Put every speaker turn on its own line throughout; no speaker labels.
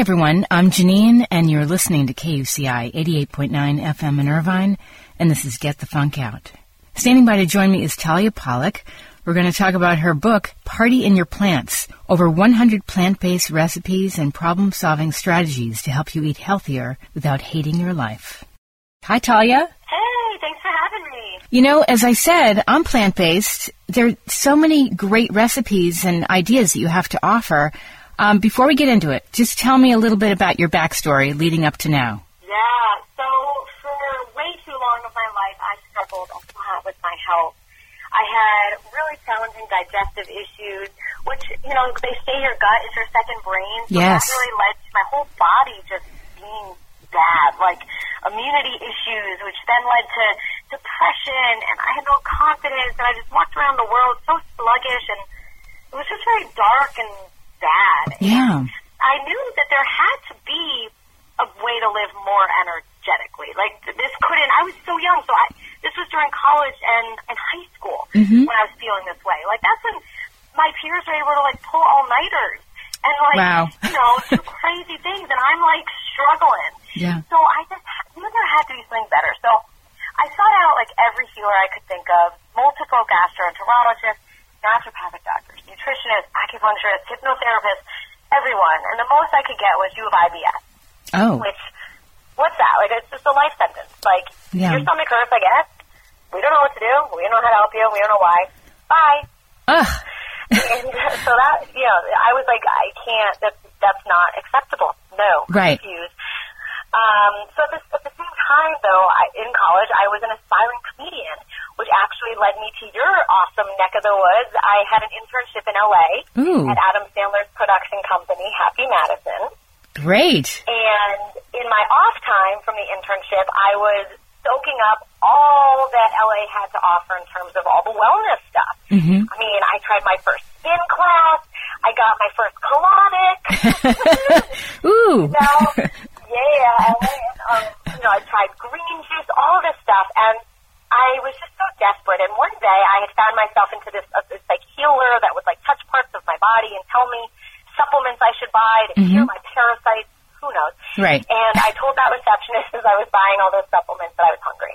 everyone. I'm Janeane, and you're listening to KUCI 88.9 FM in Irvine, and this is Get the Funk Out. Standing by to join me is Talia Pollock. We're going to talk about her book, Party in Your Plants over 100 plant based recipes and problem solving strategies to help you eat healthier without hating your life. Hi, Talia.
Hey, thanks for having me.
You know, as I said, I'm plant based. There are so many great recipes and ideas that you have to offer. Um, before we get into it, just tell me a little bit about your backstory leading up to now.
Yeah, so for way too long of my life, I struggled a lot with my health. I had really challenging digestive issues, which, you know, they say your gut is your second brain. So
Yes.
that really led to my whole body just being bad, like immunity issues, which then led to depression, and I had no confidence, and I just walked around the world so sluggish, and it was just very dark and bad.
Yeah.
I knew that there had to be a way to live more energetically. Like this couldn't. I was so young, so I. This was during college and and high school
Mhm.
when I was feeling this way. Like that's when my peers were able to like pull all nighters and like
Wow.
you know do crazy things, and I'm like struggling.
Yeah.
So I just knew there had to be something better. So I sought out like every healer I could think of, multiple gastroenterologists, naturopathic doctors, nutritionists, acupuncturists, hypnotherapists, everyone. And the most I could get was you have IBS,
Oh,
which, what's that? Like, it's just a life sentence. Like,
Yeah.
your stomach hurts, I guess. We don't know what to do. We don't know how to help you. We don't know why. Bye.
ugh.
and so that, you know, I was like, I can't, that's, that's not acceptable. No.
Right.
Refuse. Um, so at, this, at the same time, though, I, in college, I was an aspiring comedian, which actually led me to your the woods. I had an internship in LA
Ooh.
at Adam Sandler's production company, Happy Madison.
Great.
And in my off time from the internship, I was soaking up all that LA had to offer in terms of all the wellness stuff.
Mhm.
I mean, I tried my first spin class. I got my first colonic.
Ooh.
now, yeah, LA, um, you know, I tried green juice, all this stuff, and I was just so desperate. And one day, I had found myself into this, uh, this like healer that would like touch parts of my body and tell me supplements I should buy to cure my parasites. Who knows?
Right.
And I told that receptionist as I was buying all those supplements that I was hungry.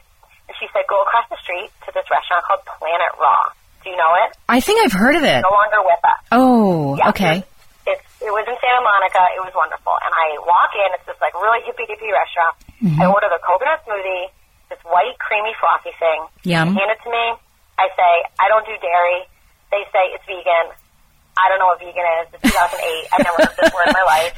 And she said, go across the street to this restaurant called Planet Raw. Do you know it?
I think I've heard of it.
No longer with us.
Oh,
Yeah,
okay.
It's, it was in Santa Monica. It was wonderful. And I walk in. It's this like really hippy dippy restaurant. Mm-hmm. I order the coconut smoothie, this white creamy frothy thing.
Yum.
Hand it to me. I say I don't do dairy. They say it's vegan. I don't know what vegan is. It's 2008. I've never heard this word in my life.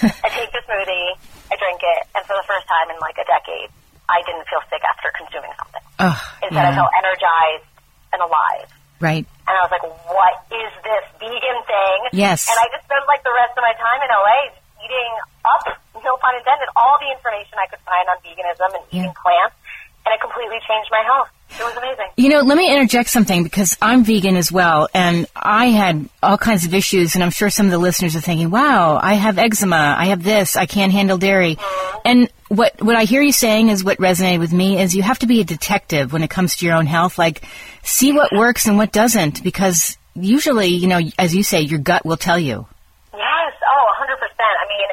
I take the smoothie. I drink it, and for the first time in like a decade, I didn't feel sick after consuming something.
Ugh.
Instead, I
yeah.
felt energized and alive.
Right.
And I was like, what is this vegan thing?
Yes.
And I just spent like the rest of my time in LA eating up, no pun intended, all the information I could find on veganism and eating plants. And it completely changed my health. It was amazing.
You know, let me interject something because I'm vegan as well, and I had all kinds of issues, and I'm sure some of the listeners are thinking, "Wow, I have eczema, I have this, I can't handle dairy." Mm-hmm. And what what I hear you saying is what resonated with me is you have to be a detective when it comes to your own health. Like, see what works and what doesn't, because usually, you know, as you say, your gut will tell you.
Yes. Oh, 100%. I mean,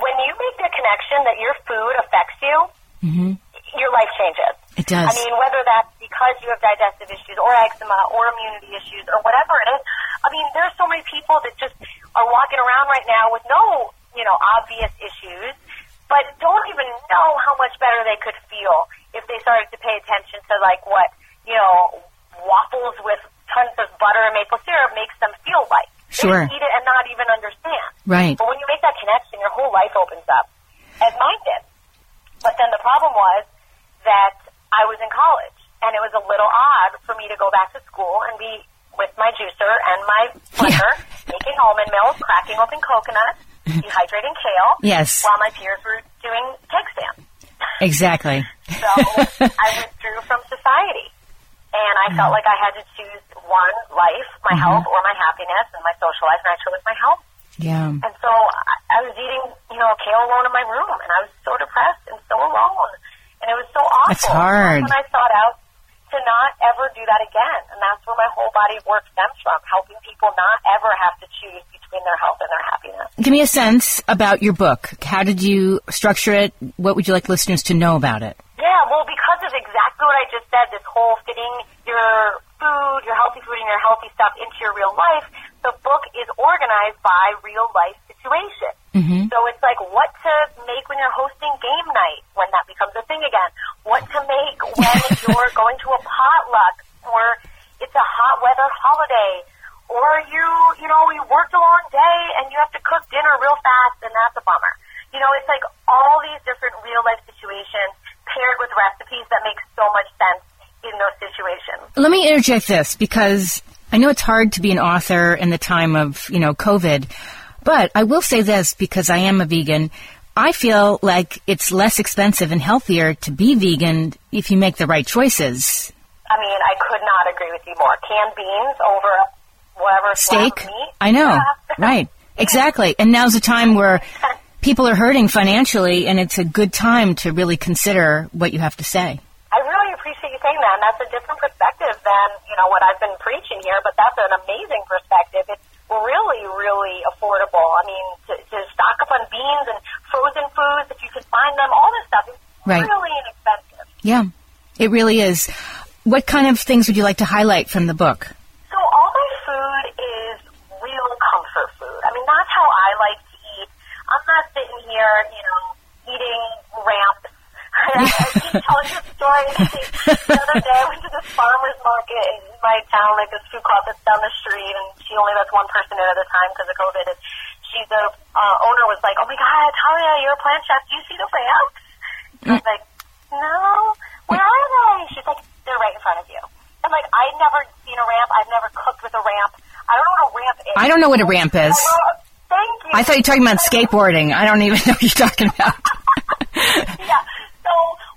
when you make the connection that your food affects you, mm-hmm. your life changes.
It does.
I mean, whether that's because you have digestive issues or eczema or immunity issues or whatever it is. I mean, there's so many people that just are walking around right now with no, you know, obvious issues, but don't even know how much better they could feel if they started to pay attention to like what, you know, waffles with tons of butter and maple syrup makes them feel like.
Sure.
They eat it and not even understand.
Right.
But when you make that connection, your whole life opens up, as mine did. But then the problem was that I was in college, and it was a little odd for me to go back to school and be with my juicer and my blender, making almond milk, cracking open coconut, dehydrating kale,
Yes.
while my peers were doing keg stands.
Exactly.
So I withdrew from society. And I felt like I had to choose one life, my mm-hmm. health or my happiness, and my social life, and I chose my health.
Yeah.
And so I, I was eating, you know, kale alone in my room, and I was so depressed and so alone, and it was so awful.
That's hard.
When I sought out to to not ever do that again. And that's where my whole body work stems from, helping people not ever have to choose between their health and their happiness.
Give me a sense about your book. How did you structure it? What would you like listeners to know about it?
Yeah, well, because of exactly what I just said, this whole fitting your food, your healthy food, and your healthy stuff into your real life, the book is organized by real life situations.
Mm-hmm.
So it's like what to make when you're hosting game night, when that becomes a thing again. What to make when you're going to a potluck, or it's a hot weather holiday, or you, you know, you worked a long day and you have to cook dinner real fast, and that's a bummer. You know, it's like all these different real life situations paired with recipes that make so much sense in those situations.
Let me interject this because I know it's hard to be an author in the time of, you know, COVID, but I will say this because I am a vegan. I feel like it's less expensive and healthier to be vegan if you make the right choices.
I mean, I could not agree with you more. Canned beans over whatever
Steak?
meat.
I know.
Yeah.
Right. Exactly. And now's a time where people are hurting financially and it's a good time to really consider what you have to say.
I really appreciate you saying that, and that's a different perspective than you know what I've been preaching here. But that's an amazing perspective. It's really, really affordable. I mean, to, to stock up on beans and frozen foods if you can find them, all this stuff is
Right.
really inexpensive.
Yeah. It really is. What kind of things would you like to highlight from the book?
So all my food is real comfort food. I mean, that's how I like to eat. I'm not sitting here, you know, eating ramps. I keep telling this story. The other day, I went to this farmer's market in my town, like this food court that's down the street, and she only lets one person in at a time because of COVID. And she, the uh, owner was like, "Oh my God, Talia, you're a plant chef. Do you see the ramps?" And I was like, "No, where are they?" She's like, "They're right in front of you." I'm like, "I've never seen a ramp. I've never cooked with a ramp. I don't know what a ramp is."
I don't know what a ramp is.
Thank you.
I thought you were talking about skateboarding. I don't even know what you're talking about.
yeah. So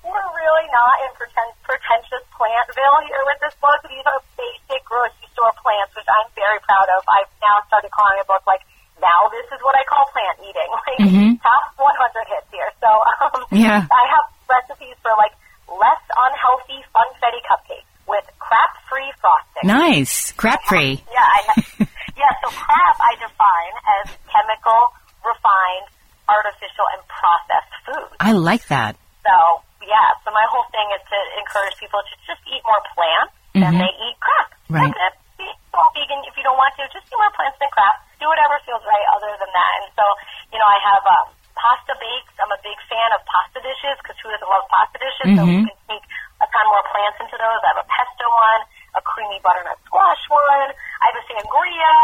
we're really not in pretend, pretentious plantville here with this book. These are basic grocery store plants, which I'm very proud of. I've now started calling my book like now this is what I call plant eating. Like
Mhm.
top 100 hits here. So um,
Yeah.
I have recipes for like less unhealthy funfetti cupcakes with crap-free frosting.
nice. Crap free.
Yeah, I have, yeah. So crap I define as chemical, refined, artificial, and processed food.
I like that.
So yeah, so my whole thing is to encourage people to just eat more plants than
Mhm.
they eat crap.
Right.
That's it. Be all vegan if you don't want to. Just eat more plants than crap. Do whatever feels right other than that. And so, you know, I have um, pasta bakes. I'm a big fan of pasta dishes because who doesn't dishes? So you can sneak a ton more plants into those. I have a pesto one, a creamy butternut squash one. I have a sangria.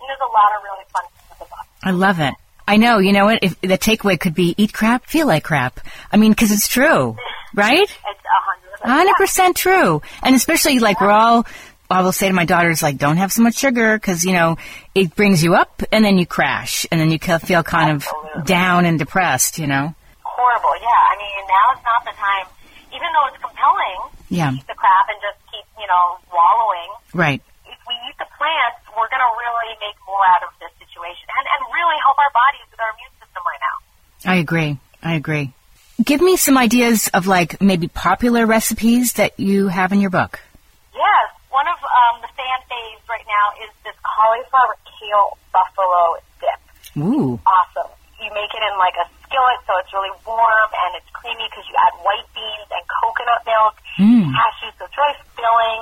And there's a lot of really fun stuff with the book.
I love it. I know. You know what? If the takeaway could be eat crap, feel like crap. I mean, because it's true, right?
It's a hundred.
hundred percent true. And especially like we're all. I will say to my daughters, like, don't have so much sugar because you know it brings you up and then you crash and then you feel kind of down and depressed. You know.
horrible. Yeah, I mean now is not the time. Even though it's compelling,
Yeah.
the crap and just keep you know wallowing.
Right.
If we eat the plants, we're going to really make more out of this situation and and really help our bodies with our immune system right now.
I agree. I agree. Give me some ideas of like maybe popular recipes that you have in your book.
Yes, one of um, the fan faves right now is this cauliflower kale buffalo dip.
Ooh.
Awesome. You make it in like a skillet, so it's really warm and it's creamy because you add white beans and coconut milk,
Mm.
cashews, filling.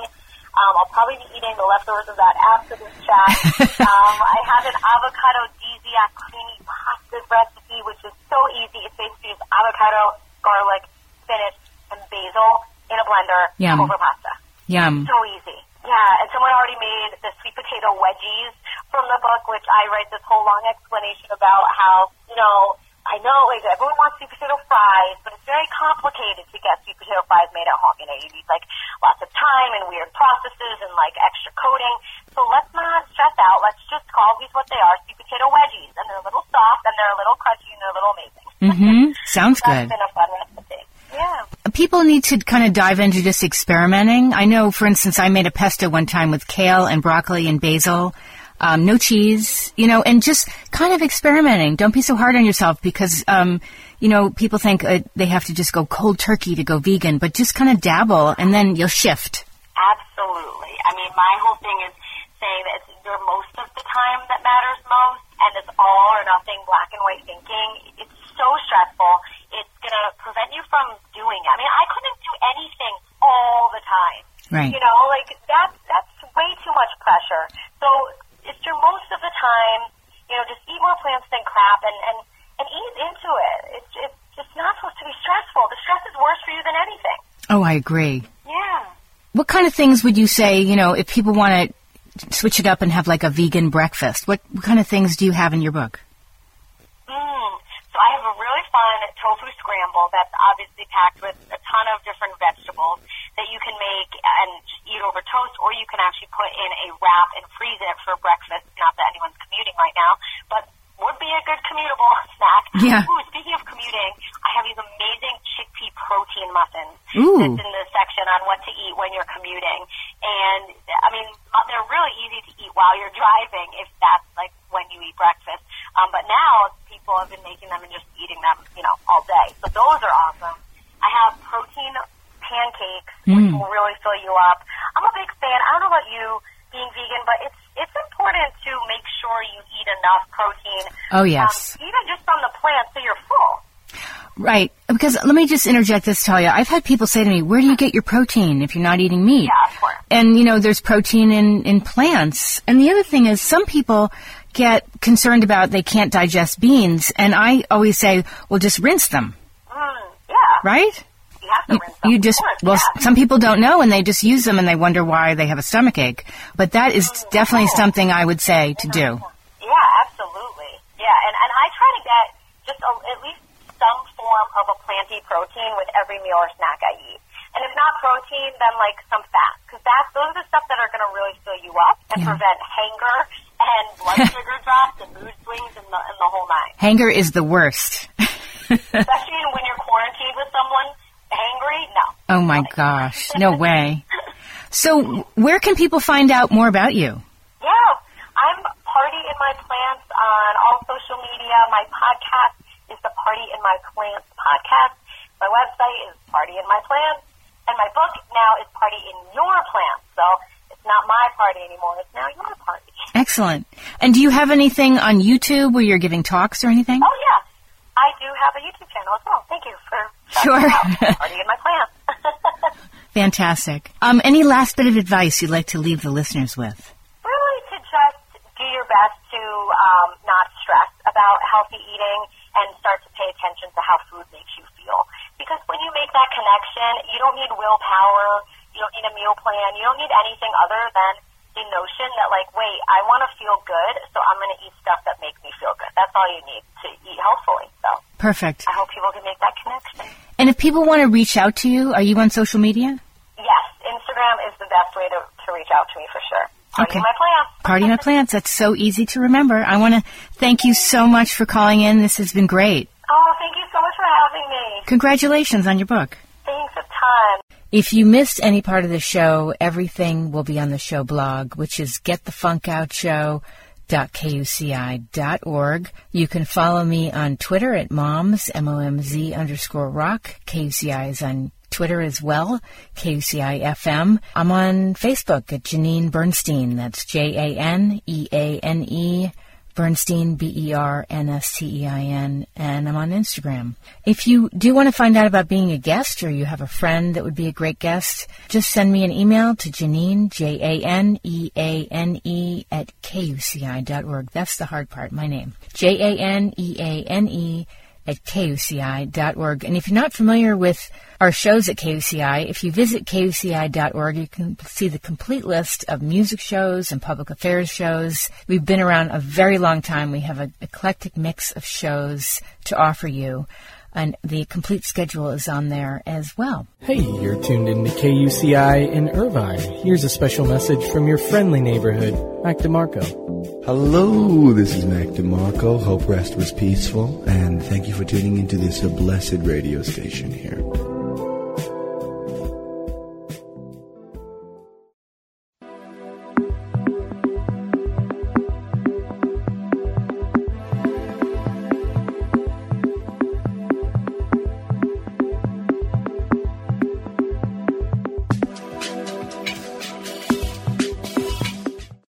Um, I'll probably be eating the leftovers of that after this chat. um, I have an avocado desiac creamy pasta recipe, which is so easy. It's basically just avocado, garlic, spinach, and basil in a blender
Yum.
over pasta.
Yum.
So easy. Yeah, and someone already made the sweet potato wedgies from the book, which I write this whole long explanation about how, Everyone wants sweet potato fries, but it's very complicated to get sweet potato fries made at home. You know, you need like lots of time and weird processes and like extra coating. So let's not stress out. Let's just call these what they are, sweet potato wedgies. And they're a little soft and they're a little crunchy and they're a little amazing.
Mm-hmm. Sounds
That's
good.
been a fun recipe. Yeah.
People need to kind of dive into just experimenting. I know, for instance, I made a pesto one time with kale and broccoli and basil, um, no cheese, you know, and just kind of experimenting. Don't be so hard on yourself because, um, you know, people think uh, they have to just go cold turkey to go vegan, but just kind of dabble and then you'll shift. Absolutely.
I mean, my whole thing is saying that it's your most of the time that matters most, and it's all or nothing black and white thinking. It's so stressful. It's going to prevent you from doing it. I mean, I couldn't do anything all the time.
Right.
You know, like that's that's way too much pressure. So it's your most of the time. You know, just eat more plants than crap, and and and ease into it. It's it's just not supposed to be stressful. The stress is worse for you than anything.
Oh, I agree.
Yeah.
What kind of things would you say, you know, if people want to switch it up and have like a vegan breakfast? What, what kind of things do you have in your book?
Mm. So I have a really fun tofu scramble that's obviously packed with a ton of different vegetables that you can make and eat over toast, or you can actually put in a wrap and freeze it for breakfast. Not that anyone's commuting right now, but would be a good commutable snack.
Yeah.
Ooh, speaking of commuting, I have these amazing chickpea protein muffins.
Ooh.
That's in the section on what to eat when you're commuting. And, I mean, they're really easy to eat while you're driving if that's, like, when you eat breakfast. Um, but now people have been making them and just eating them, you know, all day. So those are awesome. I have protein pancakes, which
Mm.
will really fill you up. I'm a big fan. I don't know about you being vegan, but it's it's important to make sure you eat enough protein.
Oh, yes.
Um, even just from the plant, so you're full.
Right. Because let me just interject this, Talia. I've had people say to me, where do you get your protein if you're not eating meat?
Yeah, of course.
And, you know, there's protein in, in plants. And the other thing is some people get concerned about they can't digest beans. And I always say, well, just rinse them,
Mm, yeah.
right?
You have to
You,
rinse them.
you just,
course,
well,
yeah.
some people don't know and they just use them and they wonder why they have a stomach ache. But that is oh, definitely something I would say to do.
Yeah, absolutely. Yeah, and, and I try to get just a, at least some form of a planty protein with every meal or snack I eat. And if not protein, then like some fat, because that's those are the stuff that are going to really fill you up and
Yeah.
prevent hanger and blood sugar drops and mood swings and the, and the whole nine.
Hanger is the worst.
Especially when you're quarantined with someone hangry. No.
oh my gosh. No way. So where can people find out more about you?
Yeah, I'm Party in My Plants on all social media. My podcast is the Party in My Plants podcast. My website is Party in My Plants, and my book now is Party in Your Plants. So it's not my party anymore; it's now your party.
Excellent. And do you have anything on YouTube where you're giving talks or anything?
Oh yeah, I do have a YouTube channel as well. Thank you for
Sure.
out. In My Plants.
Fantastic. Um, any last bit of advice you'd like to leave the listeners with?
really to just do your best to um, not stress about healthy eating and start to pay attention to how food makes you feel. Because when you make that connection, you don't need willpower, you don't need a meal plan, you don't need anything other than the notion that like, wait, I want to feel good, so I'm going to eat stuff that makes me feel good. That's all you need to eat healthfully.
Perfect.
I hope people can make that connection.
And if people want to reach out to you, are you on social media?
Yes, Instagram is the best way to, to reach out to me for sure. Party
Okay.
my plants.
Party My Plants. That's so easy to remember. I want to thank you so much for calling in. This has been great.
Oh, thank you so much for having me.
Congratulations on your book.
Thanks a ton.
If you missed any part of the show, everything will be on the show blog, which is getthefunkoutshow.kuci.org. You can follow me on Twitter at moms, M-O-M-Z underscore rock. KUCI is on Twitter as well, KUCI FM. I'm on Facebook at Janeane Bernstein. That's J-A-N-E-A-N-E. Bernstein, B E R N S T E I N, and I'm on Instagram. If you do want to find out about being a guest or you have a friend that would be a great guest, just send me an email to Janeane, J A N E A N E, at kuci.org. That's the hard part, my name. J A N E A N E at kuci.org. And if you're not familiar with our shows at KUCI, if you visit kuci.org, you can see the complete list of music shows and public affairs shows. We've been around a very long time. We have an eclectic mix of shows to offer you. And the complete schedule is on there as well.
Hey, you're tuned in to KUCI in Irvine. Here's a special message from your friendly neighborhood, Mac DeMarco.
Hello, this is Mac DeMarco. Hope rest was peaceful, and thank you for tuning into this blessed radio station here.